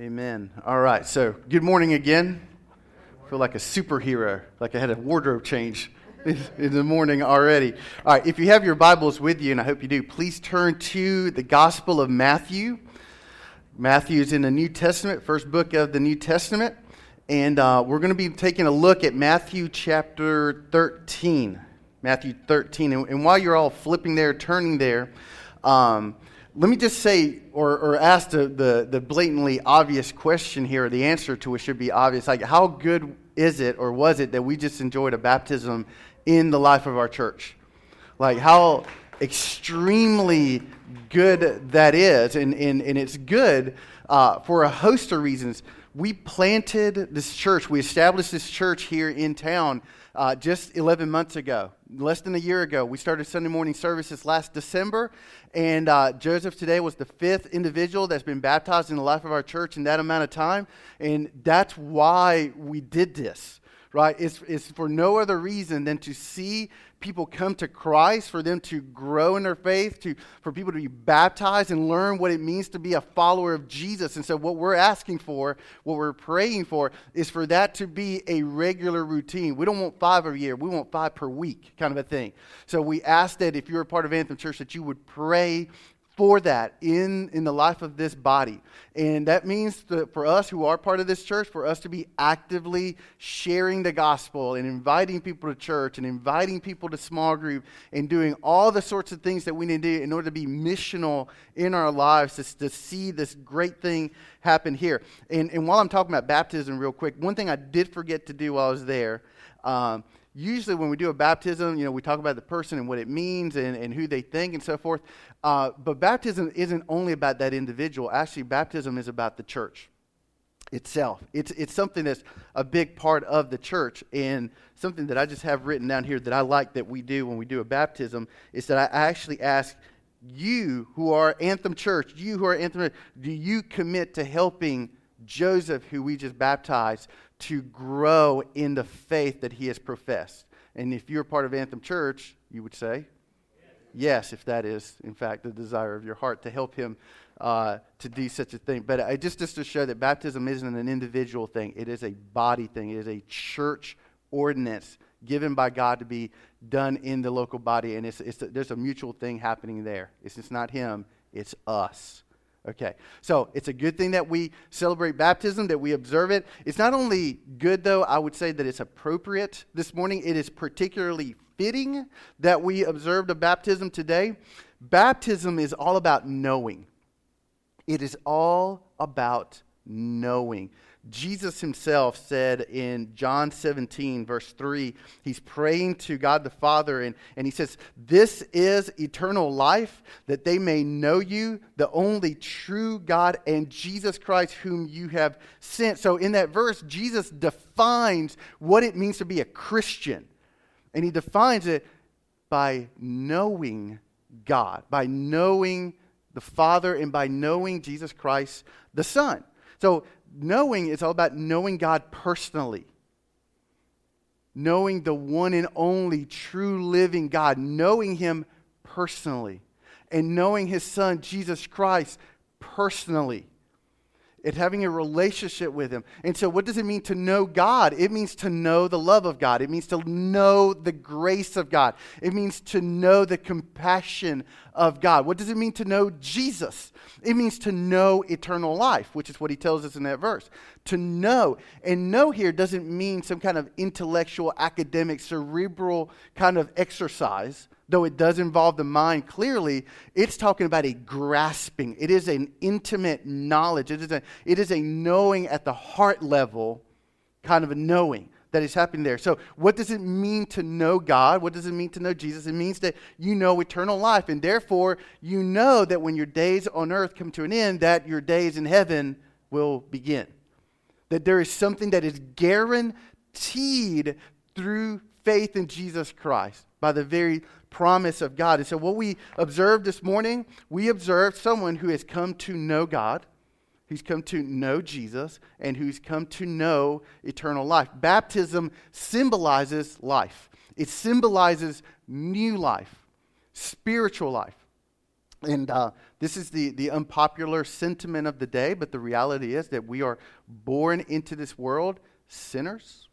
Amen. All right. So, good morning again. I feel like a superhero, like I had a wardrobe change in the morning already. All right. If you have your Bibles with you, and I hope you do, please turn to the Gospel of Matthew. Matthew is in the New Testament, first book of the New Testament. And uh, we're going to be taking a look at Matthew chapter 13. Matthew 13. And, and while you're all flipping there, turning there, um, let me just say or, or ask the, the, the, blatantly obvious question here, the answer to it should be obvious. Like, how good is it or was it that we just enjoyed a baptism in the life of our church? Like, how extremely good that is. And, and, and it's good uh, for a host of reasons. We planted this church, we established this church here in town uh, just 11 months ago, less than a year ago. We started Sunday morning services last December, and uh, Joseph today was the fifth individual that's been baptized in the life of our church in that amount of time. And that's why we did this, right? It's, it's for no other reason than to see people come to Christ, for them to grow in their faith, to, for people to be baptized and learn what it means to be a follower of Jesus. And so, what we're asking for, what we're praying for, is for that to be a regular routine. We don't want five a year, we want five per week, kind of a thing. So, we ask that if you're a part of Anthem Church, that you would pray for that in, in the life of this body. And that means that for us who are part of this church, for us to be actively sharing the gospel and inviting people to church and inviting people to small group and doing all the sorts of things that we need to do in order to be missional in our lives to, to see this great thing happen here. And, and while I'm talking about baptism, real quick, one thing I did forget to do while I was there. Um, usually when we do a baptism, you know, we talk about the person and what it means and, and who they think and so forth. Uh, but baptism isn't only about that individual. Actually, baptism is about the church itself. It's, it's something that's a big part of the church. And something that I just have written down here that I like that we do when we do a baptism is that I actually ask you who are Anthem Church, you who are Anthem, do you commit to helping Joseph, who we just baptized, to grow in the faith that he has professed. And if you're part of Anthem Church, you would say, yes, if that is, in fact, the desire of your heart to help him uh, to do such a thing. But I, just, just to show that baptism isn't an individual thing, it is a body thing, it is a church ordinance given by God to be done in the local body. And it's, it's there's a mutual thing happening there. It's just not him, it's us. Okay, so it's a good thing that we celebrate baptism, that we observe it. It's not only good, though, I would say that it's appropriate this morning. It is particularly fitting that we observed a baptism today. Baptism is all about knowing, it is all about knowing. Jesus himself said in John 17, verse 3, he's praying to God the Father, and, and he says, This is eternal life, that they may know you, the only true God, and Jesus Christ, whom you have sent. So in that verse, Jesus defines what it means to be a Christian. And he defines it by knowing God, by knowing the Father, and by knowing Jesus Christ, the Son. So knowing is all about knowing God personally. Knowing the one and only true living God, knowing Him personally, and knowing His Son, Jesus Christ, personally. It's having a relationship with Him. And so, what does it mean to know God? It means to know the love of God. It means to know the grace of God. It means to know the compassion of God. What does it mean to know Jesus? It means to know eternal life, which is what He tells us in that verse. To know. And know here doesn't mean some kind of intellectual, academic, cerebral kind of exercise though it does involve the mind clearly, it's talking about a grasping. It is an intimate knowledge. It is a, it is a knowing at the heart level, kind of a knowing that is happening there. So, what does it mean to know God? What does it mean to know Jesus? It means that you know eternal life, and therefore you know that when your days on earth come to an end, that your days in heaven will begin. That there is something that is guaranteed through faith in Jesus Christ by the very promise of God. And so, what we observed this morning, we observed someone who has come to know God, who's come to know Jesus, and who's come to know eternal life. Baptism symbolizes life, it symbolizes new life, spiritual life. And uh, this is the, the unpopular sentiment of the day, but the reality is that we are born into this world sinners,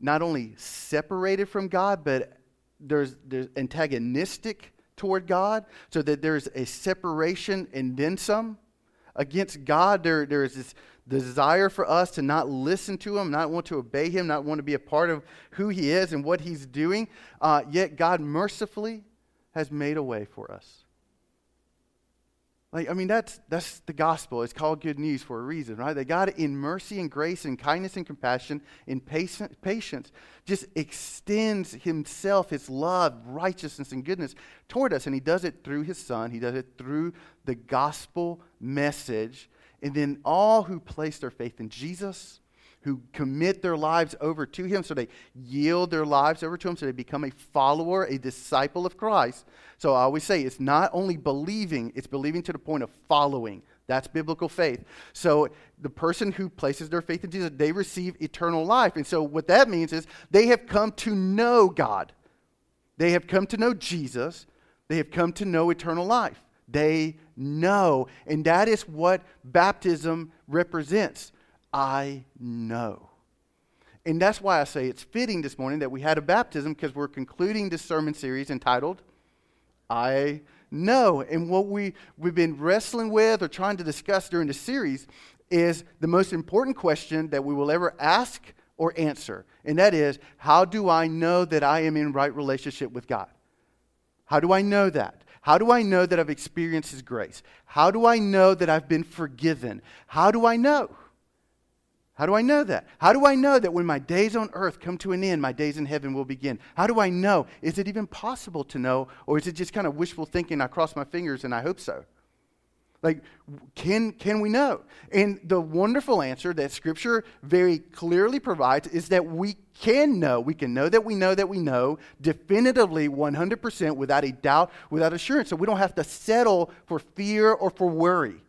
not only separated from God, but there's, there's antagonistic toward God, so that there's a separation and then some. Against God, there, there is this desire for us to not listen to Him, not want to obey Him, not want to be a part of who He is and what He's doing. Uh, yet God mercifully has made a way for us. Like, I mean, that's, that's the gospel. It's called good news for a reason, right? That God, in mercy and grace and kindness and compassion and patience, just extends Himself, His love, righteousness, and goodness toward us. And He does it through His Son, He does it through the gospel message. And then all who place their faith in Jesus, who commit their lives over to Him. So they yield their lives over to Him. So they become a follower, a disciple of Christ. So I always say it's not only believing, it's believing to the point of following. That's biblical faith. So the person who places their faith in Jesus, they receive eternal life. And so what that means is they have come to know God. They have come to know Jesus. They have come to know eternal life. They know. And that is what baptism represents. I know. And that's why I say it's fitting this morning that we had a baptism because we're concluding this sermon series entitled I Know. And what we, we've been wrestling with or trying to discuss during the series is the most important question that we will ever ask or answer. And that is, how do I know that I am in right relationship with God? How do I know that? How do I know that I've experienced His grace? How do I know that I've been forgiven? How do I know? How do I know that? How do I know that when my days on earth come to an end, my days in heaven will begin? How do I know? Is it even possible to know, or is it just kind of wishful thinking? I cross my fingers and I hope so. Like, can, can we know? And the wonderful answer that Scripture very clearly provides is that we can know. We can know that we know that we know definitively 100% without a doubt, without assurance. So we don't have to settle for fear or for worry.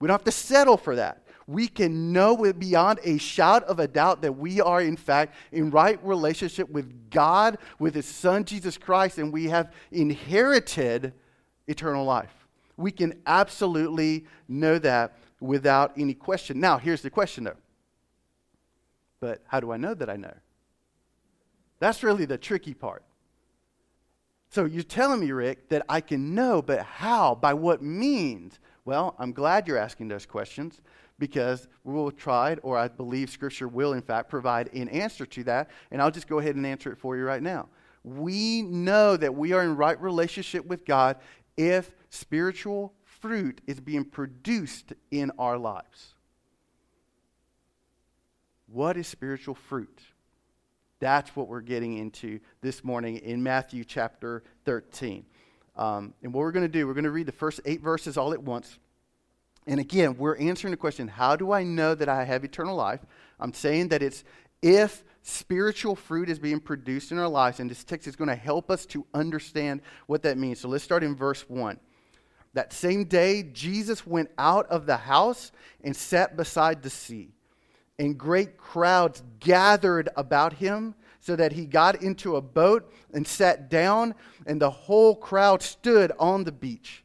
We don't have to settle for that we can know with beyond a shout of a doubt that we are, in fact, in right relationship with God, with His Son, Jesus Christ, and we have inherited eternal life. We can absolutely know that without any question. Now, here's the question, though. But how do I know that I know? That's really the tricky part. So you're telling me, Rick, that I can know, but how? By what means? Well, I'm glad you're asking those questions because we will try, or I believe Scripture will, in fact, provide an answer to that. And I'll just go ahead and answer it for you right now. We know that we are in right relationship with God if spiritual fruit is being produced in our lives. What is spiritual fruit? That's what we're getting into this morning in Matthew chapter 13. Um, and what we're going to do, we're going to read the first eight verses all at once. And again, we're answering the question how do I know that I have eternal life? I'm saying that it's if spiritual fruit is being produced in our lives, and this text is going to help us to understand what that means. So let's start in verse 1. That same day, Jesus went out of the house and sat beside the sea. And great crowds gathered about him, so that he got into a boat and sat down, and the whole crowd stood on the beach.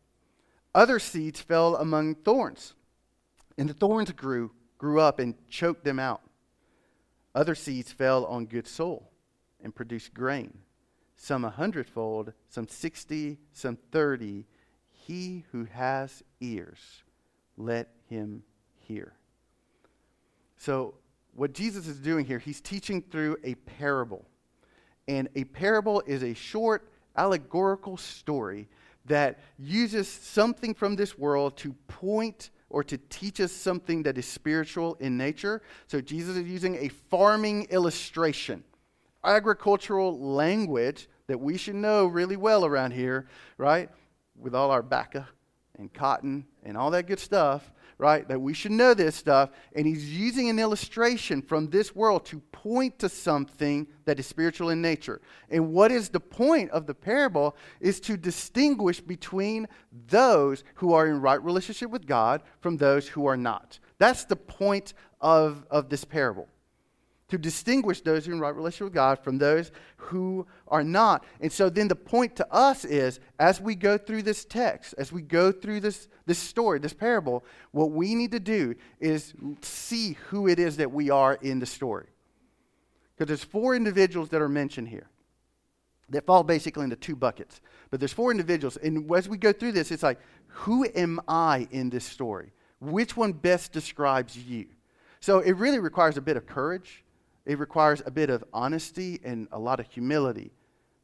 Other seeds fell among thorns, and the thorns grew, grew up and choked them out. Other seeds fell on good soil and produced grain, some a hundredfold, some sixty, some thirty. He who has ears, let him hear. So, what Jesus is doing here, he's teaching through a parable. And a parable is a short allegorical story that uses something from this world to point or to teach us something that is spiritual in nature. So Jesus is using a farming illustration, agricultural language that we should know really well around here, right? with all our bacca and cotton and all that good stuff, right? That we should know this stuff. And he's using an illustration from this world to point to something that is spiritual in nature. And what is the point of the parable is to distinguish between those who are in right relationship with God from those who are not. That's the point of, of this parable to distinguish those who are in right relationship with God from those who are not. And so then the point to us is as we go through this text, as we go through this, this story, this parable, what we need to do is see who it is that we are in the story. Because there's four individuals that are mentioned here that fall basically into two buckets. But there's four individuals. And as we go through this, it's like, who am I in this story? Which one best describes you? So it really requires a bit of courage it requires a bit of honesty and a lot of humility.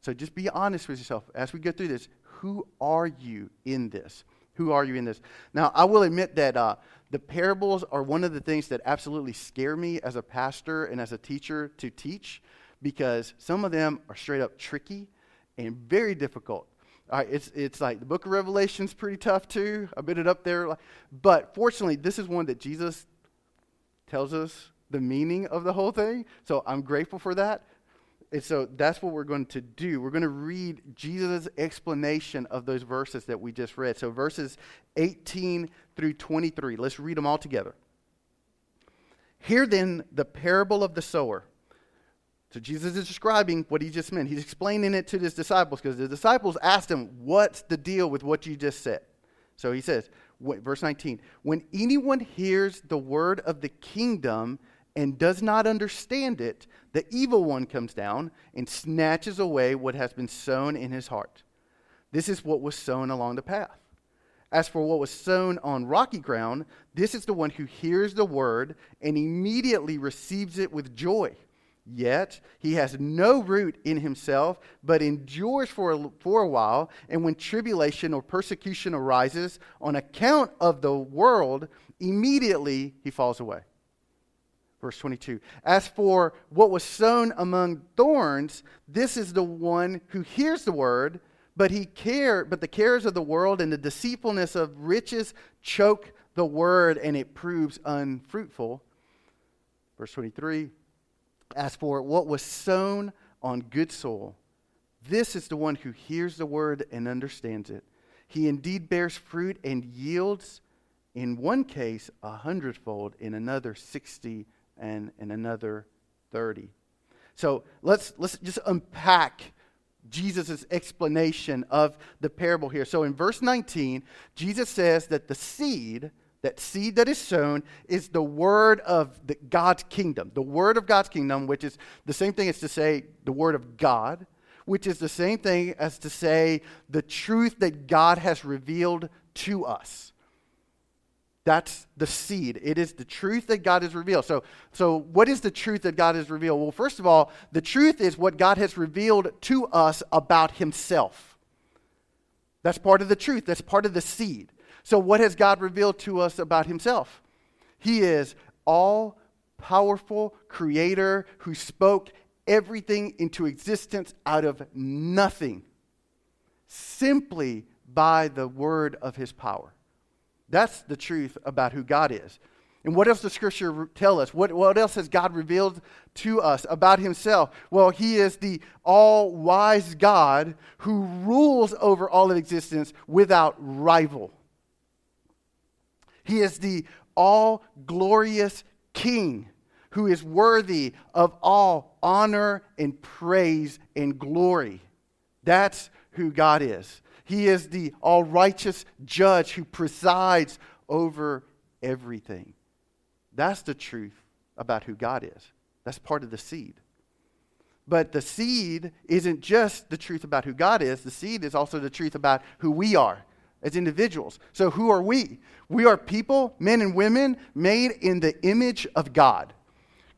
So just be honest with yourself as we go through this. Who are you in this? Who are you in this? Now, I will admit that uh, the parables are one of the things that absolutely scare me as a pastor and as a teacher to teach because some of them are straight up tricky and very difficult. All right, it's, it's like the book of Revelation's pretty tough too. I bit it up there. But fortunately, this is one that Jesus tells us the meaning of the whole thing. So I'm grateful for that. And so that's what we're going to do. We're going to read Jesus' explanation of those verses that we just read. So verses 18 through 23. Let's read them all together. Hear then the parable of the sower. So Jesus is describing what he just meant. He's explaining it to his disciples because the disciples asked him, What's the deal with what you just said? So he says, verse 19, When anyone hears the word of the kingdom and does not understand it, the evil one comes down and snatches away what has been sown in his heart. This is what was sown along the path. As for what was sown on rocky ground, this is the one who hears the word and immediately receives it with joy. Yet he has no root in himself, but endures for a, for a while. And when tribulation or persecution arises on account of the world, immediately he falls away. Verse 22. As for what was sown among thorns, this is the one who hears the word, but he care, but the cares of the world and the deceitfulness of riches choke the word, and it proves unfruitful. Verse 23. As for what was sown on good soil, this is the one who hears the word and understands it. He indeed bears fruit and yields, in one case, a hundredfold, in another, sixty and, and another 30. So let's, let's just unpack Jesus' explanation of the parable here. So in verse 19, Jesus says that the seed, that seed that is sown, is the word of the, God's kingdom. The word of God's kingdom, which is the same thing as to say the word of God, which is the same thing as to say the truth that God has revealed to us. That's the seed. It is the truth that God has revealed. So, so what is the truth that God has revealed? Well, first of all, the truth is what God has revealed to us about Himself. That's part of the truth. That's part of the seed. So, what has God revealed to us about Himself? He is all powerful creator who spoke everything into existence out of nothing simply by the word of His power. That's the truth about who God is. And what else does Scripture tell us? What, what else has God revealed to us about Himself? Well, He is the all wise God who rules over all of existence without rival. He is the all glorious King who is worthy of all honor and praise and glory. That's who God is. He is the all righteous judge who presides over everything. That's the truth about who God is. That's part of the seed. But the seed isn't just the truth about who God is, the seed is also the truth about who we are as individuals. So, who are we? We are people, men and women, made in the image of God,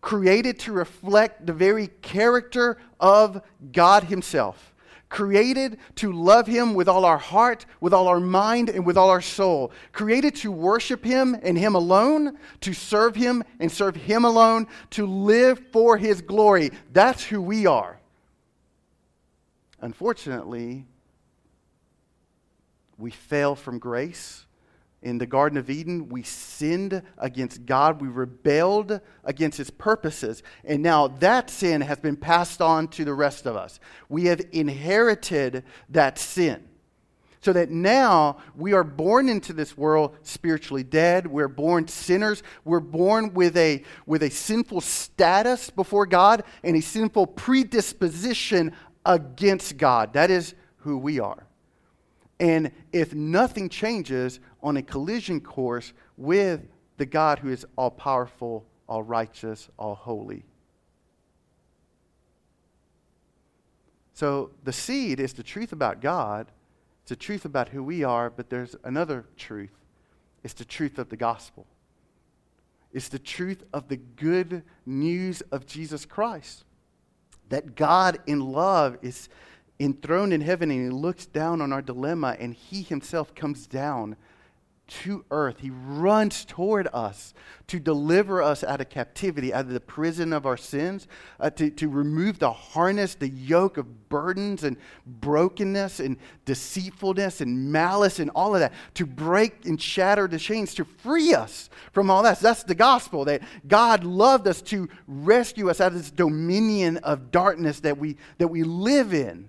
created to reflect the very character of God Himself created to love Him with all our heart, with all our mind, and with all our soul. Created to worship Him and Him alone, to serve Him and serve Him alone, to live for His glory. That's who we are. Unfortunately, we fail from grace. In the Garden of Eden, we sinned against God. We rebelled against His purposes. And now that sin has been passed on to the rest of us. We have inherited that sin. So that now we are born into this world spiritually dead. We're born sinners. We're born with a, with a sinful status before God and a sinful predisposition against God. That is who we are. And if nothing changes on a collision course with the God who is all powerful, all righteous, all holy. So the seed is the truth about God, it's the truth about who we are, but there's another truth. It's the truth of the gospel. It's the truth of the good news of Jesus Christ. That God in love is enthroned in heaven and he looks down on our dilemma and he himself comes down to earth. He runs toward us to deliver us out of captivity, out of the prison of our sins, uh, to, to remove the harness, the yoke of burdens and brokenness and deceitfulness and malice and all of that, to break and shatter the chains, to free us from all that. That's the gospel that God loved us to rescue us out of this dominion of darkness that we, that we live in.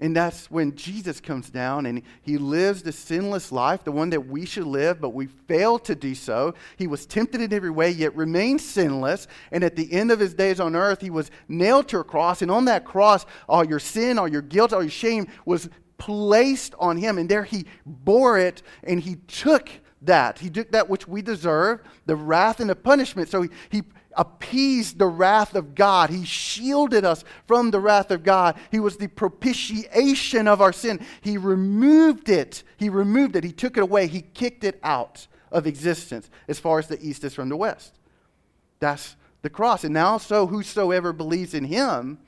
And that's when Jesus comes down and he lives the sinless life, the one that we should live, but we fail to do so. He was tempted in every way, yet remained sinless. And at the end of his days on earth, he was nailed to a cross. And on that cross, all your sin, all your guilt, all your shame was placed on him. And there he bore it and he took that. He took that which we deserve, the wrath and the punishment. So he, he appeased the wrath of God. He shielded us from the wrath of God. He was the propitiation of our sin. He removed it. He removed it. He took it away. He kicked it out of existence as far as the east is from the west. That's the cross. And now, so whosoever believes in him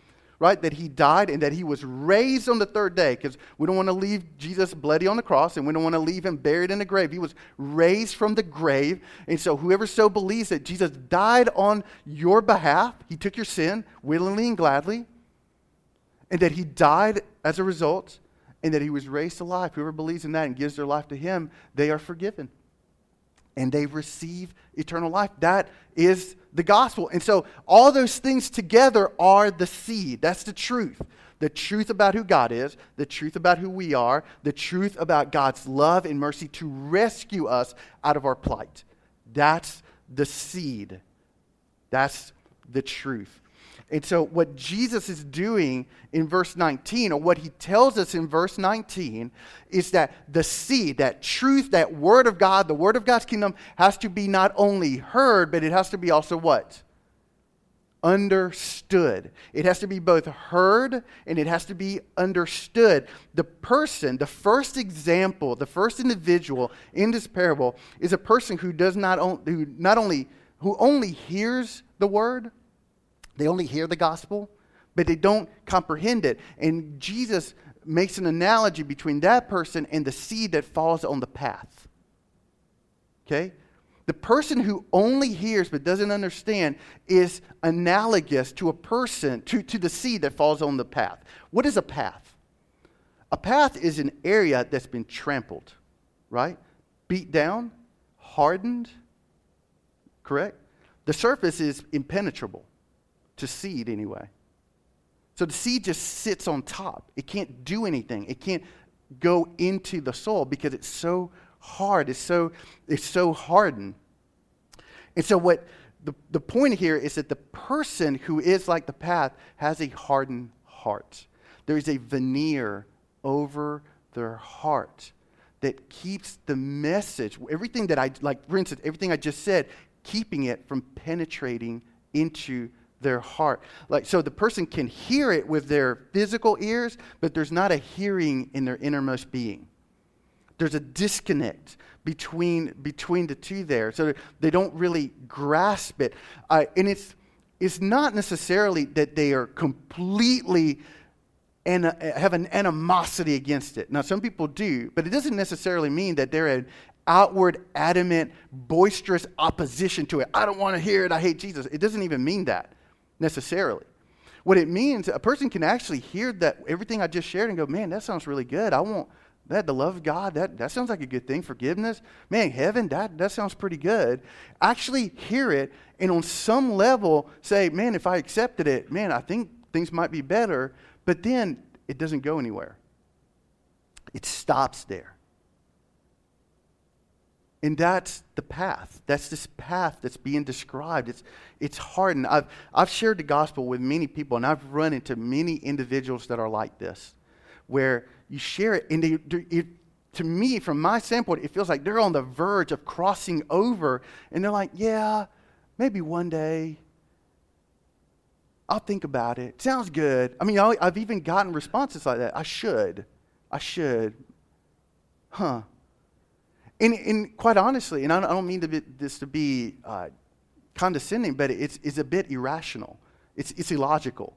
right? That he died and that he was raised on the third day because we don't want to leave Jesus bloody on the cross and we don't want to leave him buried in the grave. He was raised from the grave. And so whoever so believes that Jesus died on your behalf, he took your sin willingly and gladly, and that he died as a result, and that he was raised to life. Whoever believes in that and gives their life to him, they are forgiven and they receive eternal life. That is the gospel. And so all those things together are the seed. That's the truth. The truth about who God is, the truth about who we are, the truth about God's love and mercy to rescue us out of our plight. That's the seed. That's the truth. And so, what Jesus is doing in verse 19, or what he tells us in verse 19, is that the seed, that truth, that word of God, the word of God's kingdom, has to be not only heard, but it has to be also what? Understood. It has to be both heard and it has to be understood. The person, the first example, the first individual in this parable is a person who does not, who not only, who only hears the word, they only hear the gospel, but they don't comprehend it. And Jesus makes an analogy between that person and the seed that falls on the path. Okay? The person who only hears but doesn't understand is analogous to a person, to, to the seed that falls on the path. What is a path? A path is an area that's been trampled, right? Beat down, hardened, correct? The surface is impenetrable to seed anyway. So the seed just sits on top. It can't do anything. It can't go into the soil because it's so hard. It's so, it's so hardened. And so what the, the point here is that the person who is like the path has a hardened heart. There is a veneer over their heart that keeps the message, everything that I, like, for instance, everything I just said, keeping it from penetrating into their heart. Like so the person can hear it with their physical ears, but there's not a hearing in their innermost being. There's a disconnect between between the two there. So they don't really grasp it. Uh, and it's it's not necessarily that they are completely and have an animosity against it. Now, some people do, but it doesn't necessarily mean that they're an outward, adamant, boisterous opposition to it. I don't want to hear it. I hate Jesus. It doesn't even mean that necessarily. What it means, a person can actually hear that everything I just shared and go, man, that sounds really good. I want, That the love of God, that, that sounds like a good thing. Forgiveness, man, heaven, that, that sounds pretty good. Actually hear it and on some level say, man, if I accepted it, man, I think things might be better. But then it doesn't go anywhere. It stops there. And that's the path. That's this path that's being described. It's, it's hard. And I've, I've shared the gospel with many people, and I've run into many individuals that are like this, where you share it, and they, it, to me, from my standpoint, it feels like they're on the verge of crossing over, and they're like, yeah, maybe one day. I'll think about it. Sounds good. I mean, I've even gotten responses like that. I should. I should. Huh. And, and quite honestly, and I don't mean to be, this to be uh, condescending, but it's, it's a bit irrational. It's, it's illogical.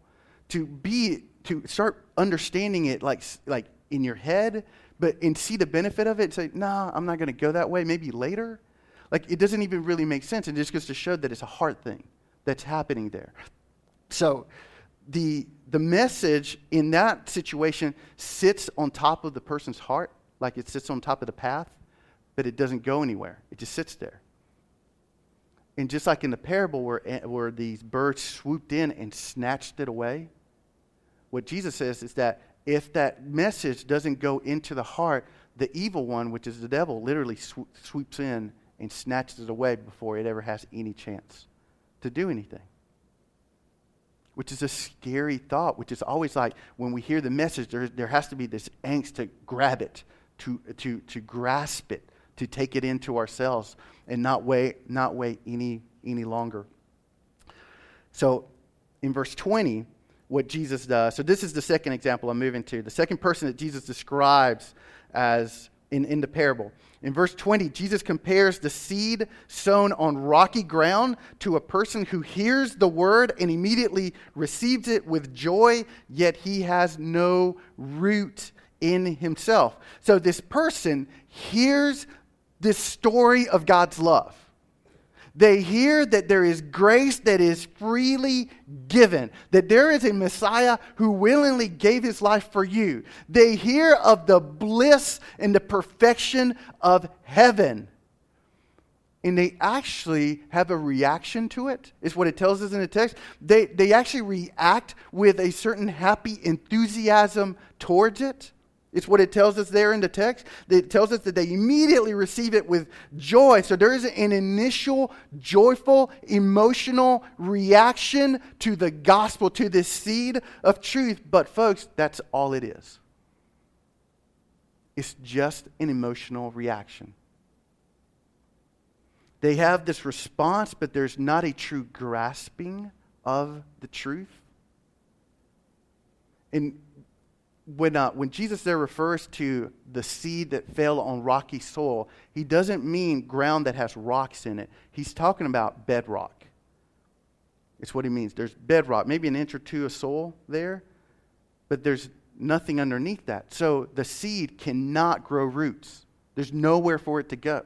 To be, to start understanding it like, like in your head, but and see the benefit of it and say, nah, I'm not going to go that way, maybe later. Like it doesn't even really make sense. It just goes to show that it's a heart thing that's happening there. So the, the message in that situation sits on top of the person's heart, like it sits on top of the path but it doesn't go anywhere. It just sits there. And just like in the parable where, eh, where these birds swooped in and snatched it away, what Jesus says is that if that message doesn't go into the heart, the evil one, which is the devil, literally sw- swoops in and snatches it away before it ever has any chance to do anything. Which is a scary thought, which is always like when we hear the message, there, there has to be this angst to grab it, to, to, to grasp it, to take it into ourselves and not wait, not wait any, any longer. So in verse 20, what Jesus does, so this is the second example I'm moving to. The second person that Jesus describes as in, in the parable. In verse 20, Jesus compares the seed sown on rocky ground to a person who hears the word and immediately receives it with joy, yet he has no root in himself. So this person hears this story of God's love. They hear that there is grace that is freely given, that there is a Messiah who willingly gave his life for you. They hear of the bliss and the perfection of heaven. And they actually have a reaction to it, is what it tells us in the text. They, they actually react with a certain happy enthusiasm towards it. It's what it tells us there in the text. It tells us that they immediately receive it with joy. So there is an initial joyful, emotional reaction to the gospel, to this seed of truth. But, folks, that's all it is. It's just an emotional reaction. They have this response, but there's not a true grasping of the truth. And when, uh, when Jesus there refers to the seed that fell on rocky soil, he doesn't mean ground that has rocks in it. He's talking about bedrock. It's what he means. There's bedrock, maybe an inch or two of soil there, but there's nothing underneath that. So the seed cannot grow roots. There's nowhere for it to go.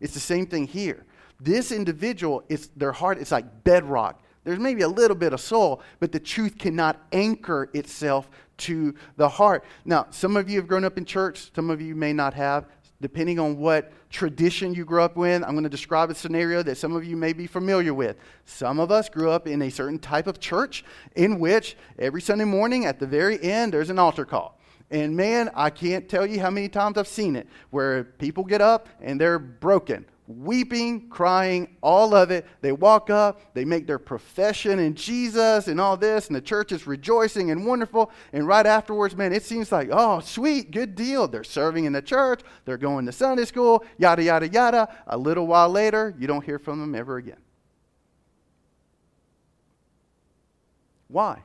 It's the same thing here. This individual, it's their heart, it's like bedrock. There's maybe a little bit of soul, but the truth cannot anchor itself to the heart. Now, some of you have grown up in church, some of you may not have. Depending on what tradition you grew up in, I'm going to describe a scenario that some of you may be familiar with. Some of us grew up in a certain type of church in which every Sunday morning at the very end there's an altar call. And man, I can't tell you how many times I've seen it where people get up and they're broken weeping, crying, all of it. They walk up, they make their profession in Jesus and all this, and the church is rejoicing and wonderful. And right afterwards, man, it seems like, oh, sweet, good deal. They're serving in the church, they're going to Sunday school, yada, yada, yada. A little while later, you don't hear from them ever again. Why?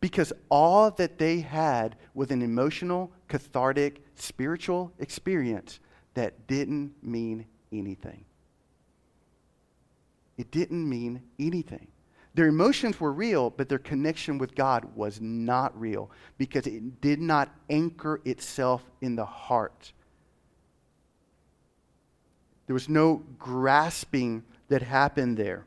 Because all that they had was an emotional, cathartic, spiritual experience that didn't mean anything. It didn't mean anything. Their emotions were real, but their connection with God was not real because it did not anchor itself in the heart. There was no grasping that happened there.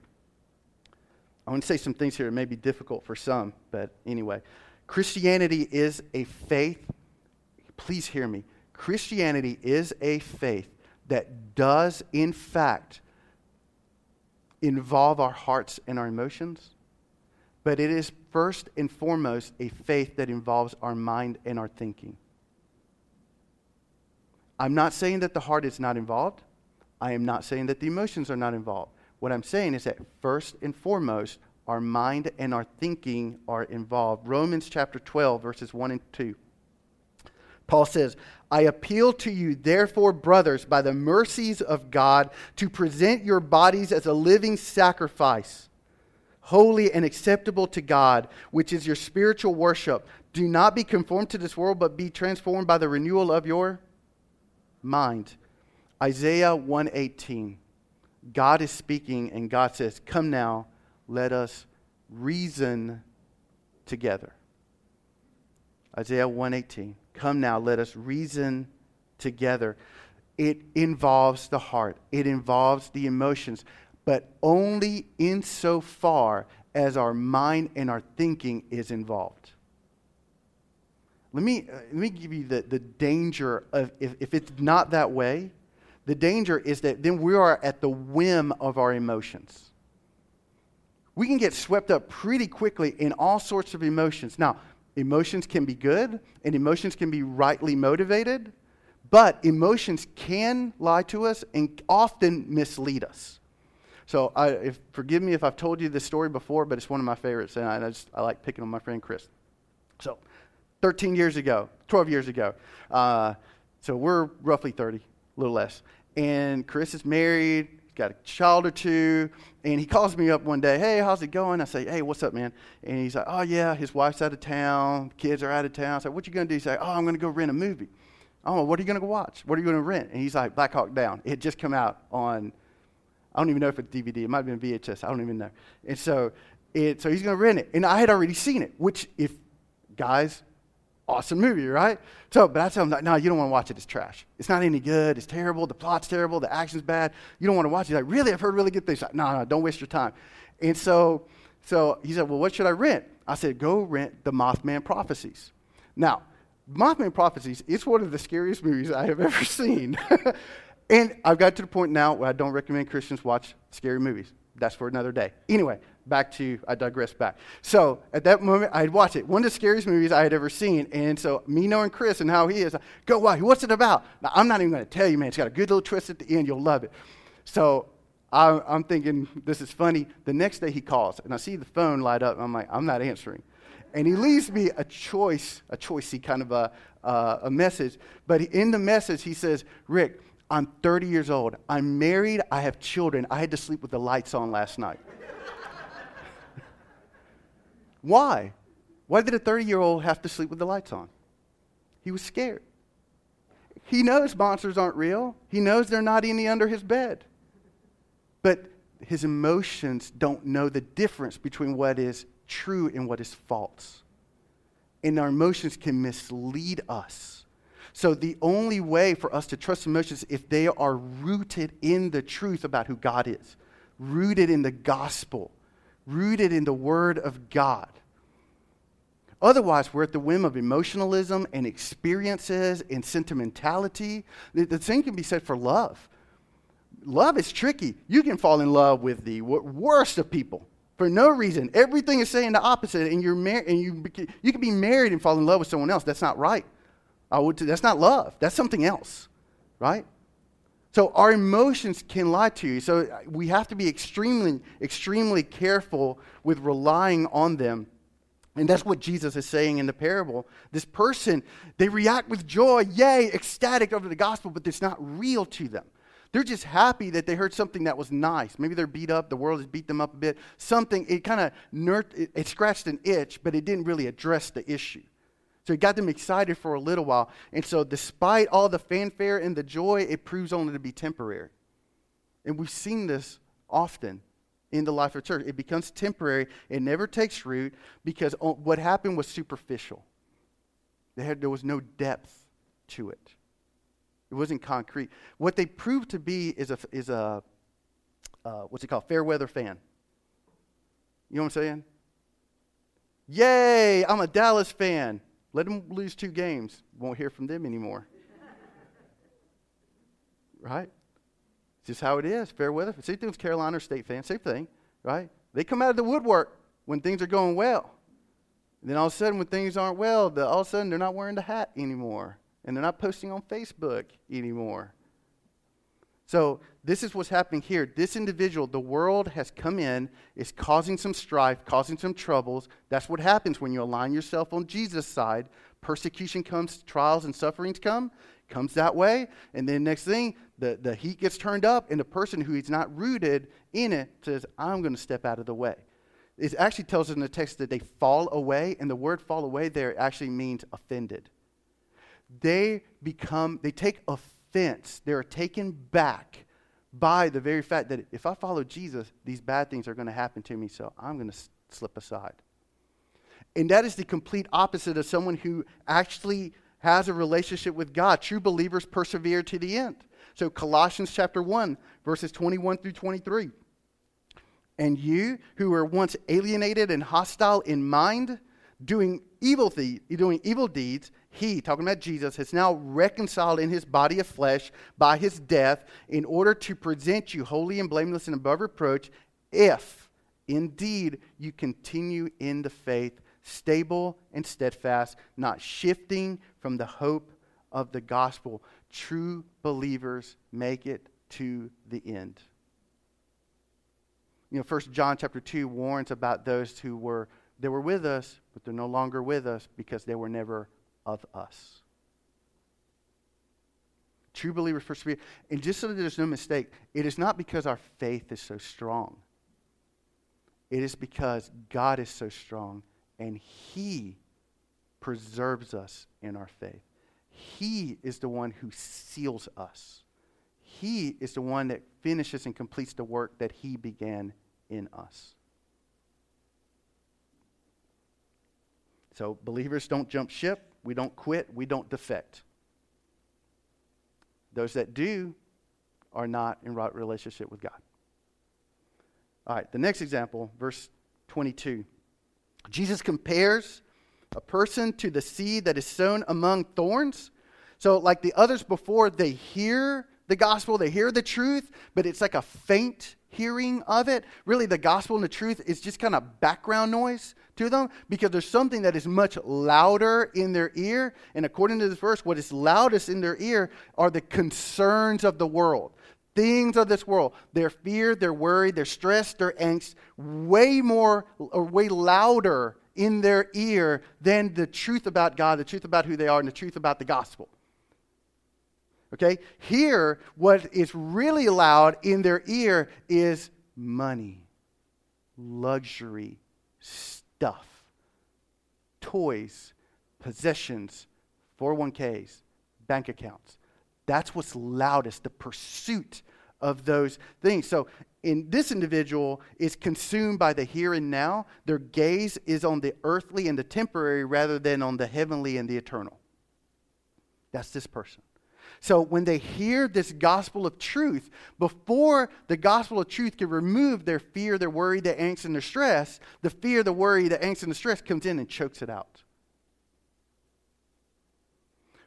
I want to say some things here that may be difficult for some, but anyway. Christianity is a faith please hear me. Christianity is a faith that does, in fact, involve our hearts and our emotions, but it is first and foremost a faith that involves our mind and our thinking. I'm not saying that the heart is not involved. I am not saying that the emotions are not involved. What I'm saying is that first and foremost, our mind and our thinking are involved. Romans chapter 12, verses 1 and 2. Paul says, I appeal to you, therefore, brothers, by the mercies of God, to present your bodies as a living sacrifice, holy and acceptable to God, which is your spiritual worship. Do not be conformed to this world, but be transformed by the renewal of your mind. Isaiah 118. God is speaking, and God says, Come now, let us reason together. Isaiah 118. Come now, let us reason together. It involves the heart, it involves the emotions, but only insofar as our mind and our thinking is involved. Let me, uh, let me give you the, the danger of if, if it's not that way, the danger is that then we are at the whim of our emotions. We can get swept up pretty quickly in all sorts of emotions. Now, Emotions can be good and emotions can be rightly motivated, but emotions can lie to us and often mislead us. So, I, if, forgive me if I've told you this story before, but it's one of my favorites, and I, just, I like picking on my friend Chris. So, 13 years ago, 12 years ago, uh, so we're roughly 30, a little less, and Chris is married, got a child or two, and he calls me up one day, hey, how's it going? I say, hey, what's up, man? And he's like, oh, yeah, his wife's out of town, kids are out of town. I say, what you going to do? He's like, oh, I'm going to go rent a movie. Oh, what are you going to watch? What are you going to rent? And he's like, Black Hawk Down. It had just come out on, I don't even know if it's DVD. It might have been VHS. I don't even know. And so, it, so he's going to rent it. And I had already seen it, which, if guys, awesome movie, right? So, but I tell him, no, you don't want to watch it. It's trash. It's not any good. It's terrible. The plot's terrible. The action's bad. You don't want to watch it. He's like, really? I've heard really good things. Like, no, no, don't waste your time. And so, so he said, well, what should I rent? I said, go rent the Mothman Prophecies. Now, Mothman Prophecies is one of the scariest movies I have ever seen. and I've got to the point now where I don't recommend Christians watch scary movies. That's for another day. Anyway, back to, I digress back. So at that moment, I'd watch it. One of the scariest movies I had ever seen. And so me knowing Chris and how he is, I go, watch, what's it about? Now, I'm not even going to tell you, man. It's got a good little twist at the end. You'll love it. So I, I'm thinking, this is funny. The next day he calls, and I see the phone light up. And I'm like, I'm not answering. And he leaves me a choice, a choicey kind of a, uh, a message. But in the message, he says, Rick, I'm 30 years old. I'm married. I have children. I had to sleep with the lights on last night. Why? Why did a 30 year old have to sleep with the lights on? He was scared. He knows monsters aren't real, he knows they're not any under his bed. But his emotions don't know the difference between what is true and what is false. And our emotions can mislead us. So, the only way for us to trust emotions if they are rooted in the truth about who God is, rooted in the gospel, rooted in the Word of God. Otherwise, we're at the whim of emotionalism and experiences and sentimentality. The, same can be said for love. Love is tricky. You can fall in love with the worst of people for no reason. Everything is saying the opposite, and you're mar- and you you can be married and fall in love with someone else. That's not right. I would. That's not love. That's something else, right? So our emotions can lie to you. So we have to be extremely, extremely careful with relying on them. And that's what Jesus is saying in the parable. This person, they react with joy, yay, ecstatic over the gospel, but it's not real to them. They're just happy that they heard something that was nice. Maybe they're beat up, the world has beat them up a bit. Something, it kind of it, it scratched an itch, but it didn't really address the issue. So it got them excited for a little while. And so, despite all the fanfare and the joy, it proves only to be temporary. And we've seen this often in the life of church. It becomes temporary, it never takes root because what happened was superficial. There was no depth to it, it wasn't concrete. What they proved to be is a, is a uh, what's it called? Fair weather fan. You know what I'm saying? Yay, I'm a Dallas fan. Let them lose two games. Won't hear from them anymore. right? It's just how it is. Fair weather. Same thing with Carolina State fans. Same thing, right? They come out of the woodwork when things are going well. And then all of a sudden, when things aren't well, the, all of a sudden they're not wearing the hat anymore. And they're not posting on Facebook anymore. So, this is what's happening here. This individual, the world has come in, is causing some strife, causing some troubles. That's what happens when you align yourself on Jesus' side. Persecution comes, trials and sufferings come, comes that way. And then next thing, the, the heat gets turned up, and the person who is not rooted in it says, I'm going to step out of the way. It actually tells us in the text that they fall away, and the word fall away there actually means offended. They become, they take offense. They're taken back by the very fact that if I follow Jesus, these bad things are going to happen to me, so I'm going to slip aside. And that is the complete opposite of someone who actually has a relationship with God. True believers persevere to the end. So, Colossians chapter 1, verses 21 through 23. And you who were once alienated and hostile in mind, doing evil, doing evil deeds, he, talking about Jesus, has now reconciled in his body of flesh by his death in order to present you holy and blameless and above reproach if indeed you continue in the faith, stable and steadfast, not shifting from the hope of the gospel. True believers make it to the end. You know, First John chapter 2 warns about those who were they were with us, but they're no longer with us because they were never of us. True believers persevere. And just so that there's no mistake, it is not because our faith is so strong. It is because God is so strong and He preserves us in our faith. He is the one who seals us. He is the one that finishes and completes the work that He began in us. So, believers don't jump ship. We don't quit. We don't defect. Those that do are not in right relationship with God. All right, the next example, verse 22. Jesus compares a person to the seed that is sown among thorns. So, like the others before, they hear the gospel, they hear the truth, but it's like a faint hearing of it. Really, the gospel and the truth is just kind of background noise to them because there's something that is much louder in their ear. And according to this verse, what is loudest in their ear are the concerns of the world. Things of this world, their fear, their worry, their stress, their angst, way more or way louder in their ear than the truth about God, the truth about who they are, and the truth about the gospel. Okay? Here, what is really loud in their ear is money, luxury, stuff, toys, possessions, 401ks, bank accounts. That's what's loudest, the pursuit of those things. So, in this individual is consumed by the here and now. Their gaze is on the earthly and the temporary rather than on the heavenly and the eternal. That's this person. So when they hear this gospel of truth, before the gospel of truth can remove their fear, their worry, their angst, and their stress, the fear, the worry, the angst, and the stress comes in and chokes it out.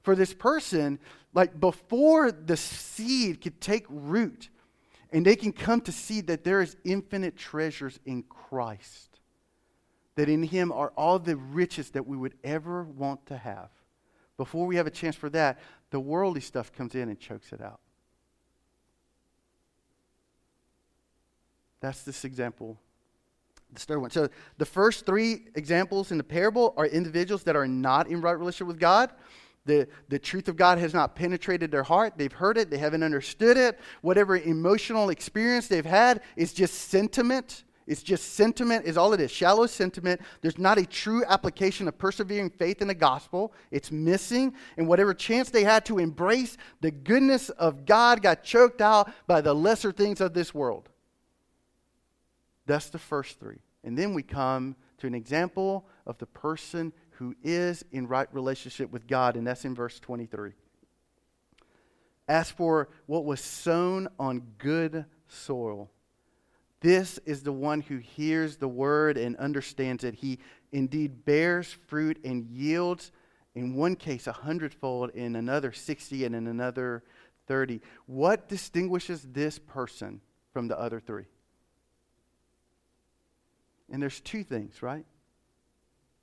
For this person, like before the seed could take root and they can come to see that there is infinite treasures in Christ, that in Him are all the riches that we would ever want to have. Before we have a chance for that, the worldly stuff comes in and chokes it out. That's this example. The third one. So the first three examples in the parable are individuals that are not in right relationship with God. The, the truth of God has not penetrated their heart. They've heard it, they haven't understood it. Whatever emotional experience they've had is just sentiment. It's just sentiment, is all it is shallow sentiment. There's not a true application of persevering faith in the gospel. It's missing. And whatever chance they had to embrace the goodness of God got choked out by the lesser things of this world. That's the first three. And then we come to an example of the person who is in right relationship with God, and that's in verse 23. As for what was sown on good soil, this is the one who hears the word and understands it. He indeed bears fruit and yields In one case, a hundredfold, in another 60, and in another 30. What distinguishes this person from the other three? And there's two things, right?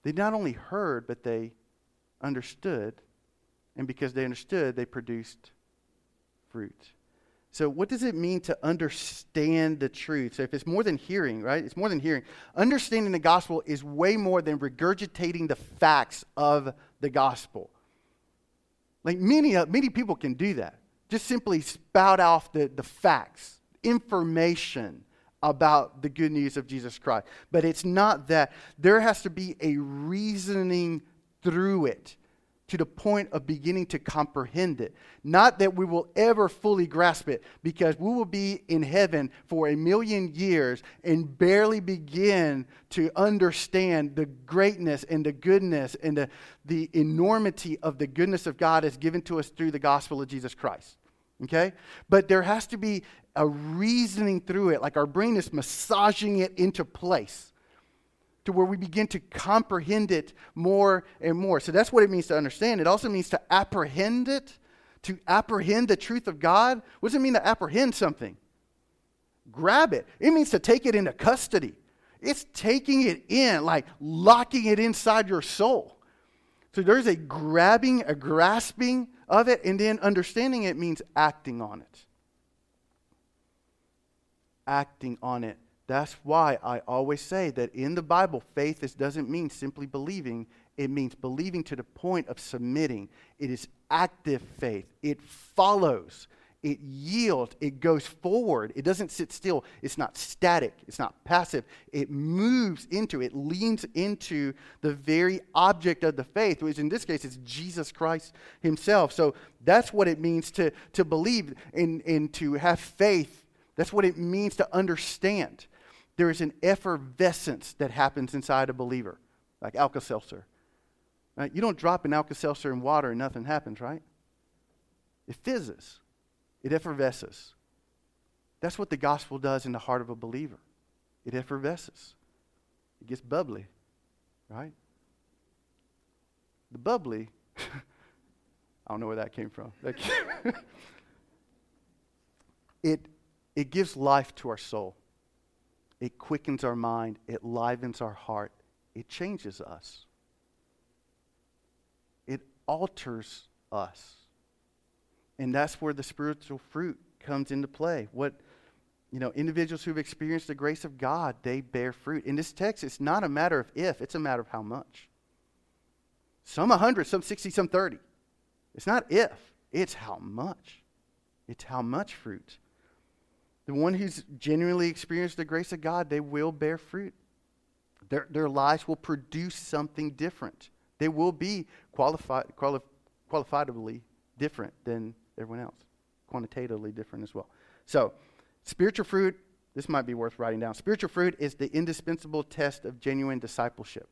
They not only heard, but they understood. And because they understood, they produced fruit. So, what does it mean to understand the truth? So, if it's more than hearing, right? It's more than hearing. Understanding the gospel is way more than regurgitating the facts of the gospel. Like many, uh, many people can do that. Just simply spout off the, the facts, information about the good news of Jesus Christ. But it's not that. There has to be a reasoning through it to the point of beginning to comprehend it. Not that we will ever fully grasp it, because we will be in heaven for a million years and barely begin to understand the greatness and the goodness and the, the enormity of the goodness of God as given to us through the gospel of Jesus Christ. Okay? But there has to be a reasoning through it, like our brain is massaging it into place to where we begin to comprehend it more and more. So that's what it means to understand. It also means to apprehend it, to apprehend the truth of God. What does it mean to apprehend something? Grab it. It means to take it into custody. It's taking it in, like locking it inside your soul. So there's a grabbing, a grasping of it, and then understanding it means acting on it. Acting on it. That's why I always say that in the Bible, faith is, doesn't mean simply believing. It means believing to the point of submitting. It is active faith. It follows. It yields. It goes forward. It doesn't sit still. It's not static. It's not passive. It moves into, it leans into the very object of the faith, which in this case is Jesus Christ Himself. So that's what it means to, to believe and, and to have faith. That's what it means to understand there is an effervescence that happens inside a believer, like Alka Seltzer. Right? You don't drop an Alka Seltzer in water and nothing happens, right? It fizzes, it effervesces. That's what the gospel does in the heart of a believer. It effervesces, it gets bubbly, right? The bubbly, I don't know where that came from. it, it gives life to our soul. It quickens our mind, it livens our heart, it changes us, it alters us. And that's where the spiritual fruit comes into play. What you know, individuals who've experienced the grace of God, they bear fruit. In this text, it's not a matter of if, it's a matter of how much. Some 100, some 60, some 30. It's not if, it's how much. It's how much fruit. The one who's genuinely experienced the grace of God, they will bear fruit. Their, their lives will produce something different. They will be qualified, quali- qualifiably different than everyone else, quantitatively different as well. So, spiritual fruit, this might be worth writing down. Spiritual fruit is the indispensable test of genuine discipleship.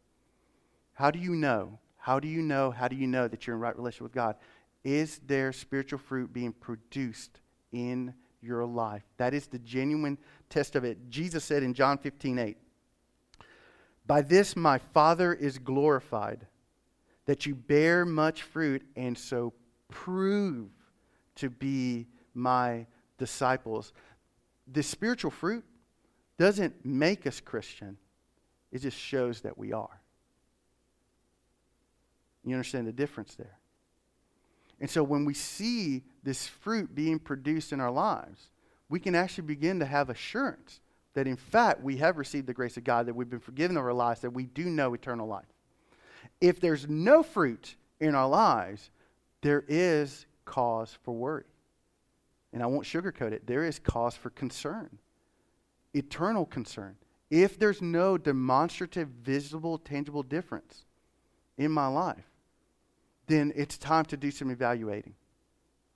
How do you know? How do you know? How do you know that you're in right relationship with God? Is there spiritual fruit being produced in your life. That is the genuine test of it. Jesus said in John 15, 8, By this my Father is glorified, that you bear much fruit and so prove to be my disciples. The spiritual fruit doesn't make us Christian, it just shows that we are. You understand the difference there? And so when we see this fruit being produced in our lives, we can actually begin to have assurance that in fact we have received the grace of God, that we've been forgiven of our lives, that we do know eternal life. If there's no fruit in our lives, there is cause for worry. And I won't sugarcoat it. There is cause for concern, eternal concern. If there's no demonstrative, visible, tangible difference in my life, then it's time to do some evaluating.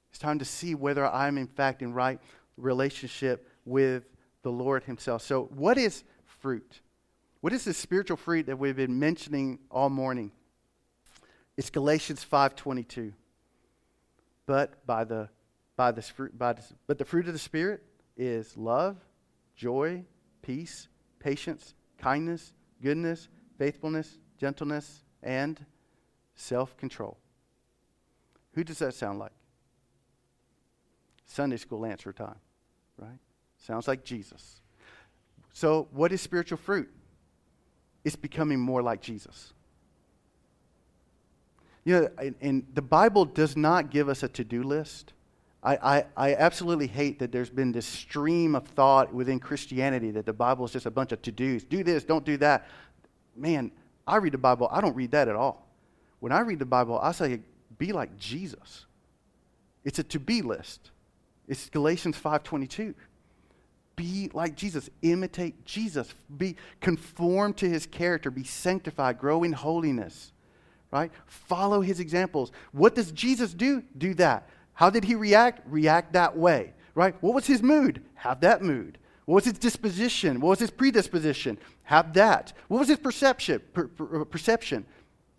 It's time to see whether I'm, in fact, in right relationship with the Lord Himself. So, what is fruit? What is the spiritual fruit that we've been mentioning all morning? It's Galatians 5:22. But by the by the fruit by the, but the fruit of the spirit is love, joy, peace, patience, kindness, goodness, faithfulness, gentleness, and self control. Who does that sound like? Sunday school answer time, right? Sounds like Jesus. So, what is spiritual fruit? It's becoming more like Jesus. You know, and, and the Bible does not give us a to do list. I, I, I, absolutely hate that there's been this stream of thought within Christianity that the Bible is just a bunch of to dos. Do this, don't do that. Man, I read the Bible, I don't read that at all. When I read the Bible, I say, be like Jesus. It's a to be list. It's Galatians 5:22. Be like Jesus, imitate Jesus, be conformed to his character, be sanctified, grow in holiness. Right? Follow his examples. What does Jesus do? Do that. How did he react? React that way, right? What was his mood? Have that mood. What was his disposition? What was his predisposition? Have that. What was his perception? Per, per, perception.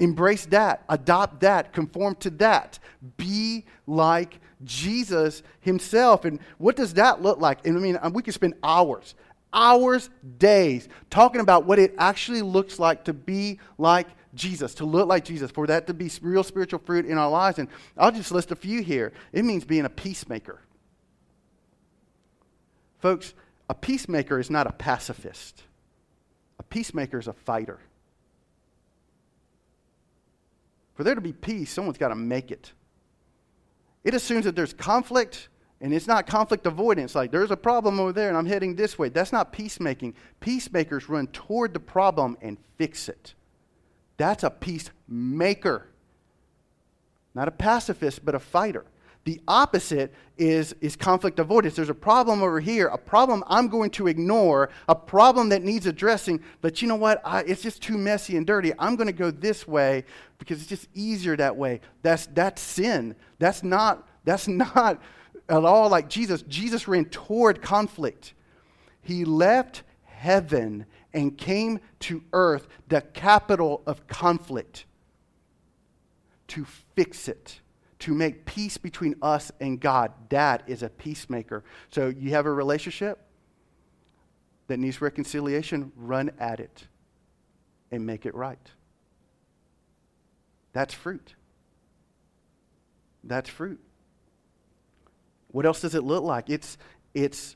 Embrace that. Adopt that. Conform to that. Be like Jesus himself. And what does that look like? And I mean, we could spend hours, hours, days talking about what it actually looks like to be like Jesus, to look like Jesus, for that to be real spiritual fruit in our lives. And I'll just list a few here. It means being a peacemaker. Folks, a peacemaker is not a pacifist, a peacemaker is a fighter. For there to be peace, someone's got to make it. It assumes that there's conflict, and it's not conflict avoidance. Like, there's a problem over there, and I'm heading this way. That's not peacemaking. Peacemakers run toward the problem and fix it. That's a peacemaker. Not a pacifist, but a fighter. The opposite is, is conflict avoidance. There's a problem over here, a problem I'm going to ignore, a problem that needs addressing, but you know what? I, it's just too messy and dirty. I'm going to go this way because it's just easier that way. That's, that's sin. That's not, that's not at all like Jesus. Jesus ran toward conflict. He left heaven and came to earth, the capital of conflict, to fix it, to make peace between us and God. That is a peacemaker. So you have a relationship that needs reconciliation, run at it and make it right. That's fruit. That's fruit. What else does it look like? It's, it's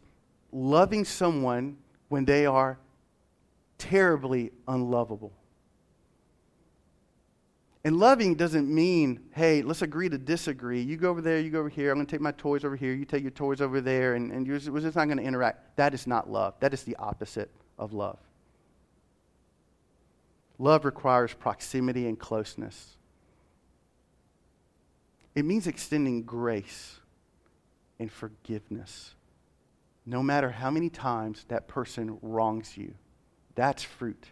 loving someone when they are terribly unlovable. And loving doesn't mean, hey, let's agree to disagree. You go over there, you go over here. I'm going to take my toys over here. You take your toys over there, and, and we're just not going to interact. That is not love. That is the opposite of love. Love requires proximity and closeness. It means extending grace and forgiveness, no matter how many times that person wrongs you. That's fruit.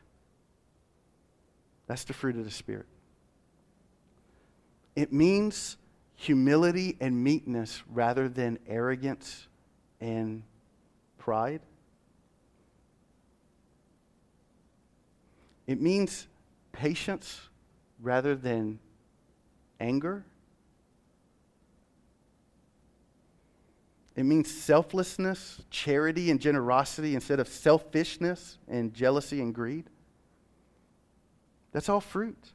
That's the fruit of the Spirit. It means humility and meekness rather than arrogance and pride. It means patience rather than anger. It means selflessness, charity, and generosity instead of selfishness and jealousy and greed. That's all fruit.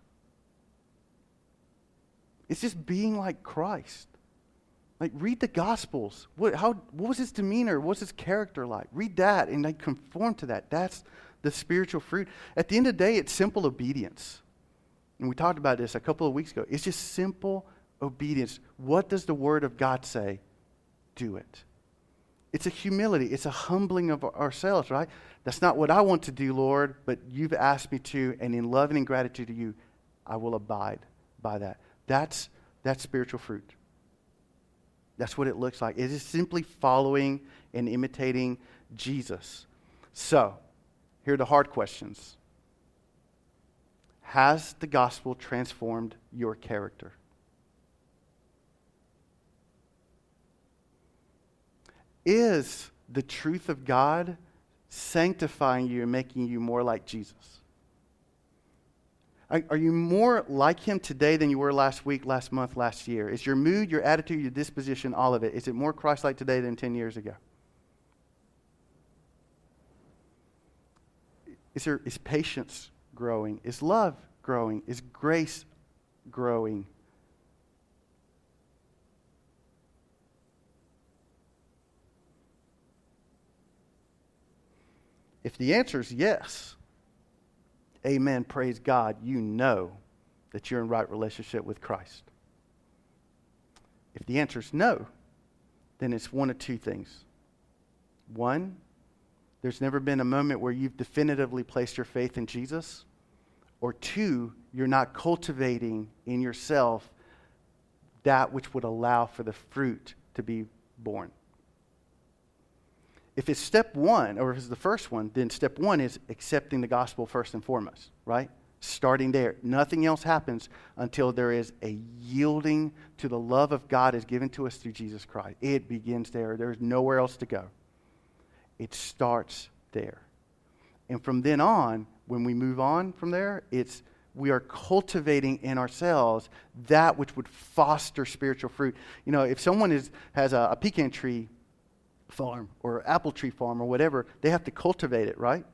It's just being like Christ. Like, read the Gospels. What, how, what was his demeanor? What was his character like? Read that and like conform to that. That's the spiritual fruit. At the end of the day, it's simple obedience. And we talked about this a couple of weeks ago. It's just simple obedience. What does the Word of God say? do it. It's a humility, it's a humbling of ourselves, right? That's not what I want to do, Lord, but you've asked me to, and in love and in gratitude to you, I will abide by that. That's, that's spiritual fruit. That's what it looks like. It is simply following and imitating Jesus. So, here are the hard questions Has the gospel transformed your character? is the truth of God sanctifying you and making you more like Jesus? Are, you more like Him today than you were last week, last month, last year? Is your mood, your attitude, your disposition, all of it, is it more Christ like today than 10 years ago? Is, there, is patience growing? Is love growing? Is grace growing? If the answer is yes, amen, praise God, you know that you're in right relationship with Christ. If the answer is no, then it's one of two things. One, there's never been a moment where you've definitively placed your faith in Jesus. Or two, you're not cultivating in yourself that which would allow for the fruit to be born. If it's step one, or if it's the first one, then step one is accepting the gospel first and foremost, right? Starting there. Nothing else happens until there is a yielding to the love of God is given to us through Jesus Christ. It begins there. There's nowhere else to go. It starts there. And from then on, when we move on from there, it's we are cultivating in ourselves that which would foster spiritual fruit. You know, if someone is, has a, a pecan tree farm or apple tree farm or whatever, they have to cultivate it, right?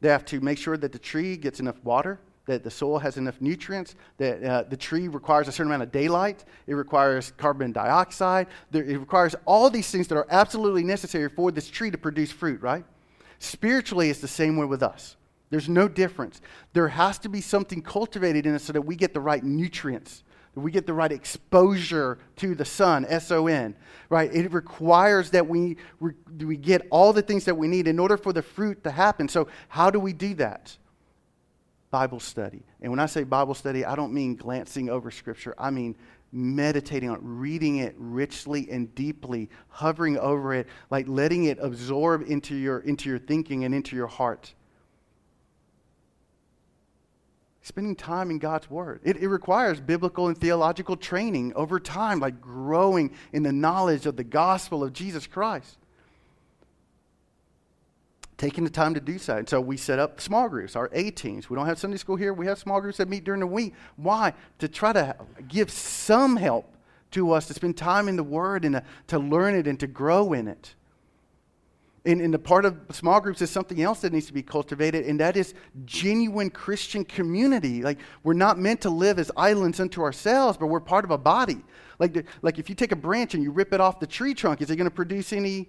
They have to make sure that the tree gets enough water, that the soil has enough nutrients, that uh, the tree requires a certain amount of daylight, it requires carbon dioxide, it requires all these things that are absolutely necessary for this tree to produce fruit, right? Spiritually, it's the same way with us. There's no difference. There has to be something cultivated in us so that we get the right nutrients, we get the right exposure to the sun, S O N, right? It requires that we, we get all the things that we need in order for the fruit to happen. So, how do we do that? Bible study. And when I say Bible study, I don't mean glancing over Scripture, I mean meditating on it, reading it richly and deeply, hovering over it, like letting it absorb into your, into your thinking and into your heart spending time in God's Word. It, it, requires biblical and theological training over time, like growing in the knowledge of the gospel of Jesus Christ. Taking the time to do so. And so we set up small groups, our A teams. We don't have Sunday school here, we have small groups that meet during the week. Why? To try to give some help to us to spend time in the Word and to, to learn it and to grow in it. And, and the part of small groups is something else that needs to be cultivated, and that is genuine Christian community. Like, we're not meant to live as islands unto ourselves, but we're part of a body. Like, the, like if you take a branch and you rip it off the tree trunk, is it going to produce any,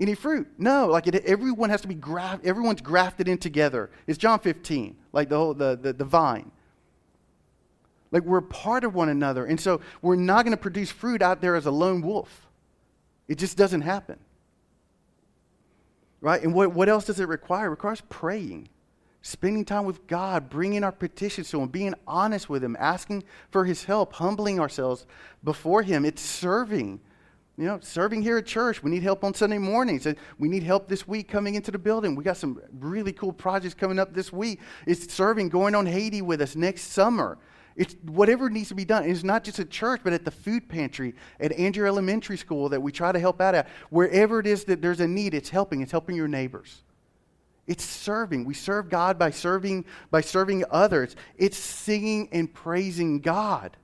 any fruit? No. Like, it, everyone has to be grafted, everyone's grafted in together. It's John 15, like the, whole, the, the, the vine. Like, we're part of one another. And so, we're not going to produce fruit out there as a lone wolf. It just doesn't happen. Right? And what, what else does it require? It requires praying, spending time with God, bringing our petitions to Him, being honest with Him, asking for His help, humbling ourselves before Him. It's serving. You know, serving here at church. We need help on Sunday mornings. We need help this week coming into the building. We got some really cool projects coming up this week. It's serving, going on Haiti with us next summer. It's whatever needs to be done. It's not just at church, but at the food pantry, at Andrew Elementary School that we try to help out at. Wherever it is that there's a need, it's helping. It's helping your neighbors. It's serving. We serve God by serving by serving others. It's singing and praising God.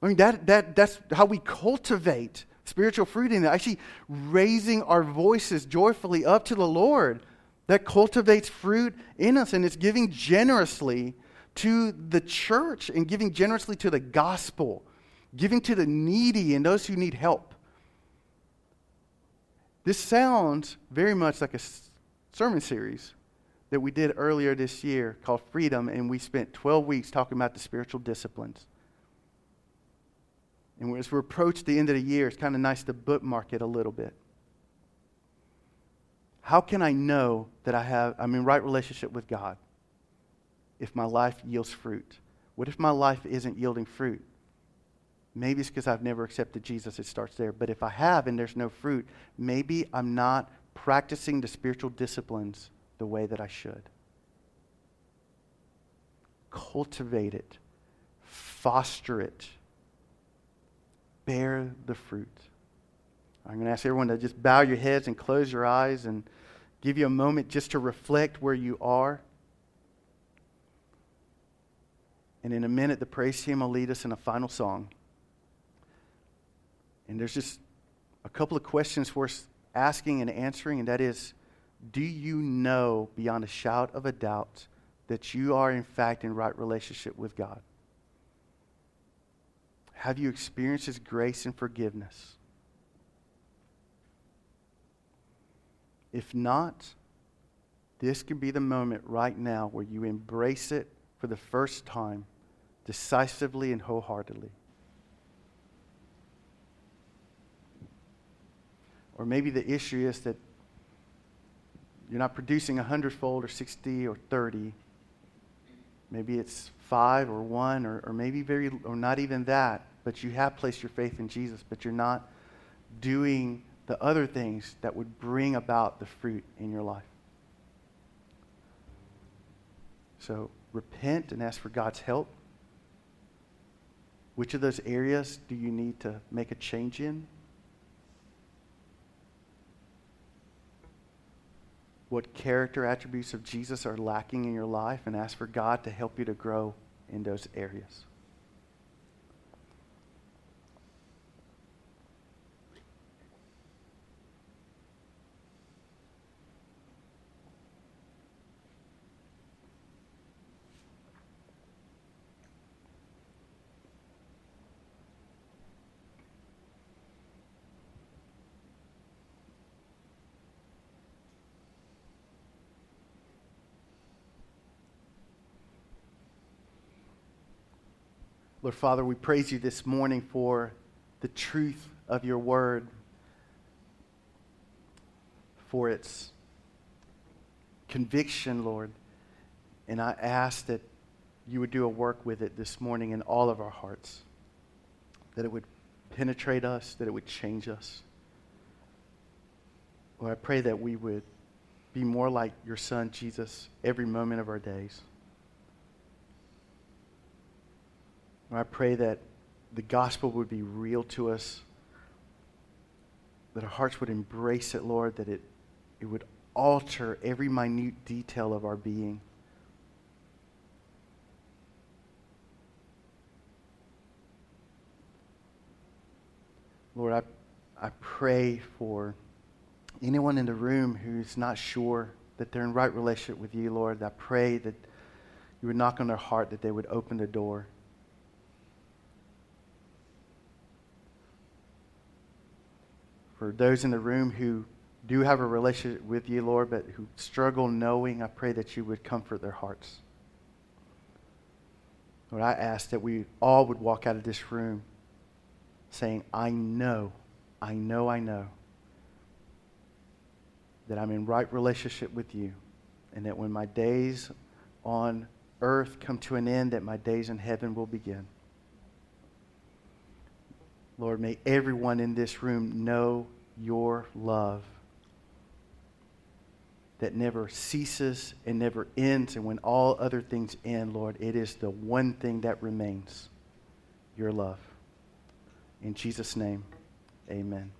I mean that, that that's how we cultivate spiritual fruit in it. Actually raising our voices joyfully up to the Lord. That cultivates fruit in us and it's giving generously to the church and giving generously to the gospel, giving to the needy and those who need help. This sounds very much like a sermon series that we did earlier this year called Freedom, and we spent 12 weeks talking about the spiritual disciplines. And as we approach the end of the year, it's kind of nice to bookmark it a little bit. How can I know that I have, I'm in right relationship with God? If my life yields fruit? What if my life isn't yielding fruit? Maybe it's because I've never accepted Jesus. It starts there. But if I have and there's no fruit, maybe I'm not practicing the spiritual disciplines the way that I should. Cultivate it, foster it, bear the fruit. I'm going to ask everyone to just bow your heads and close your eyes and give you a moment just to reflect where you are. And in a minute, the praise team will lead us in a final song. And there's just a couple of questions us asking and answering, and that is Do you know beyond a shout of a doubt that you are, in fact, in right relationship with God? Have you experienced His grace and forgiveness? If not, this can be the moment right now where you embrace it for the first time, decisively and wholeheartedly. Or maybe the issue is that you're not producing a hundredfold or 60 or 30. Maybe it's five or one or, or maybe very, or not even that, but you have placed your faith in Jesus, but you're not doing the other things that would bring about the fruit in your life. So repent and ask for God's help. Which of those areas do you need to make a change in? what character attributes of Jesus are lacking in your life and ask for God to help you to grow in those areas. Lord Father, we praise you this morning for the truth of your word, for its conviction, Lord. And I ask that you would do a work with it this morning in all of our hearts, that it would penetrate us, that it would change us. Lord, I pray that we would be more like your Son, Jesus, every moment of our days. I pray that the gospel would be real to us, that our hearts would embrace it, Lord, that it, it would alter every minute detail of our being. Lord, I, I pray for anyone in the room who's not sure that they're in right relationship with you, Lord. I pray that you would knock on their heart, that they would open the door. For those in the room who do have a relationship with you, Lord, but who struggle knowing, I pray that you would comfort their hearts. Lord, I ask that we all would walk out of this room saying, I know, I know, I know that I'm in right relationship with you, and that when my days on earth come to an end, that my days in heaven will begin. Lord, may everyone in this room know your love that never ceases and never ends. And when all other things end, Lord, it is the one thing that remains your love. In Jesus' name, amen.